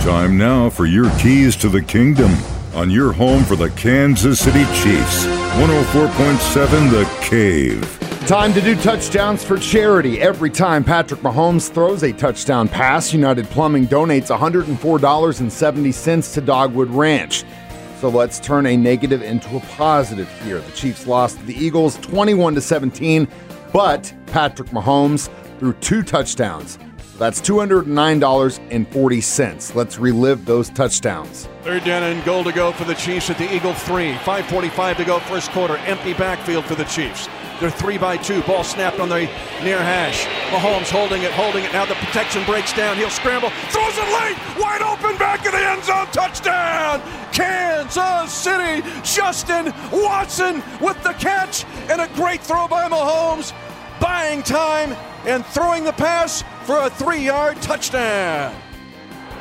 Time now for your keys to the kingdom on your home for the Kansas City Chiefs. 104.7 The Cave. Time to do touchdowns for charity. Every time Patrick Mahomes throws a touchdown pass, United Plumbing donates $104.70 to Dogwood Ranch. So let's turn a negative into a positive here. The Chiefs lost to the Eagles 21 to 17, but Patrick Mahomes threw two touchdowns. That's $209.40. Let's relive those touchdowns. Third down and goal to go for the Chiefs at the Eagle three. 5:45 to go first quarter. Empty backfield for the Chiefs. They're three by two. Ball snapped on the near hash. Mahomes holding it, holding it. Now the protection breaks down. He'll scramble, throws it late, wide open, back of the end zone, touchdown! Kansas City. Justin Watson with the catch and a great throw by Mahomes, buying time and throwing the pass for a three-yard touchdown.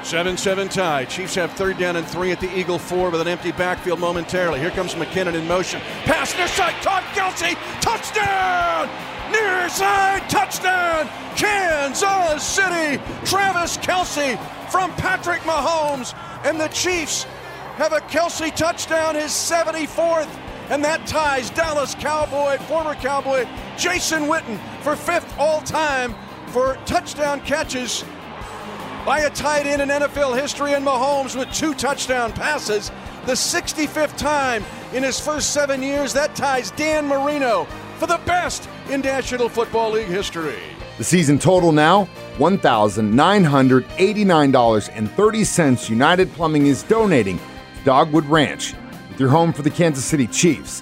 7 7 tie. Chiefs have third down and three at the Eagle four with an empty backfield momentarily. Here comes McKinnon in motion. Pass near side. Todd Kelce. Touchdown! Near side touchdown! Kansas City. Travis Kelce from Patrick Mahomes. And the Chiefs have a Kelce touchdown, his 74th. And that ties Dallas Cowboy, former Cowboy Jason Witten for fifth all time for touchdown catches by a tight end in NFL history and Mahomes with two touchdown passes. The 65th time in his first seven years. That ties Dan Marino for the best in National Football League history. The season total now $1,989.30 United Plumbing is donating to Dogwood Ranch your home for the Kansas City Chiefs.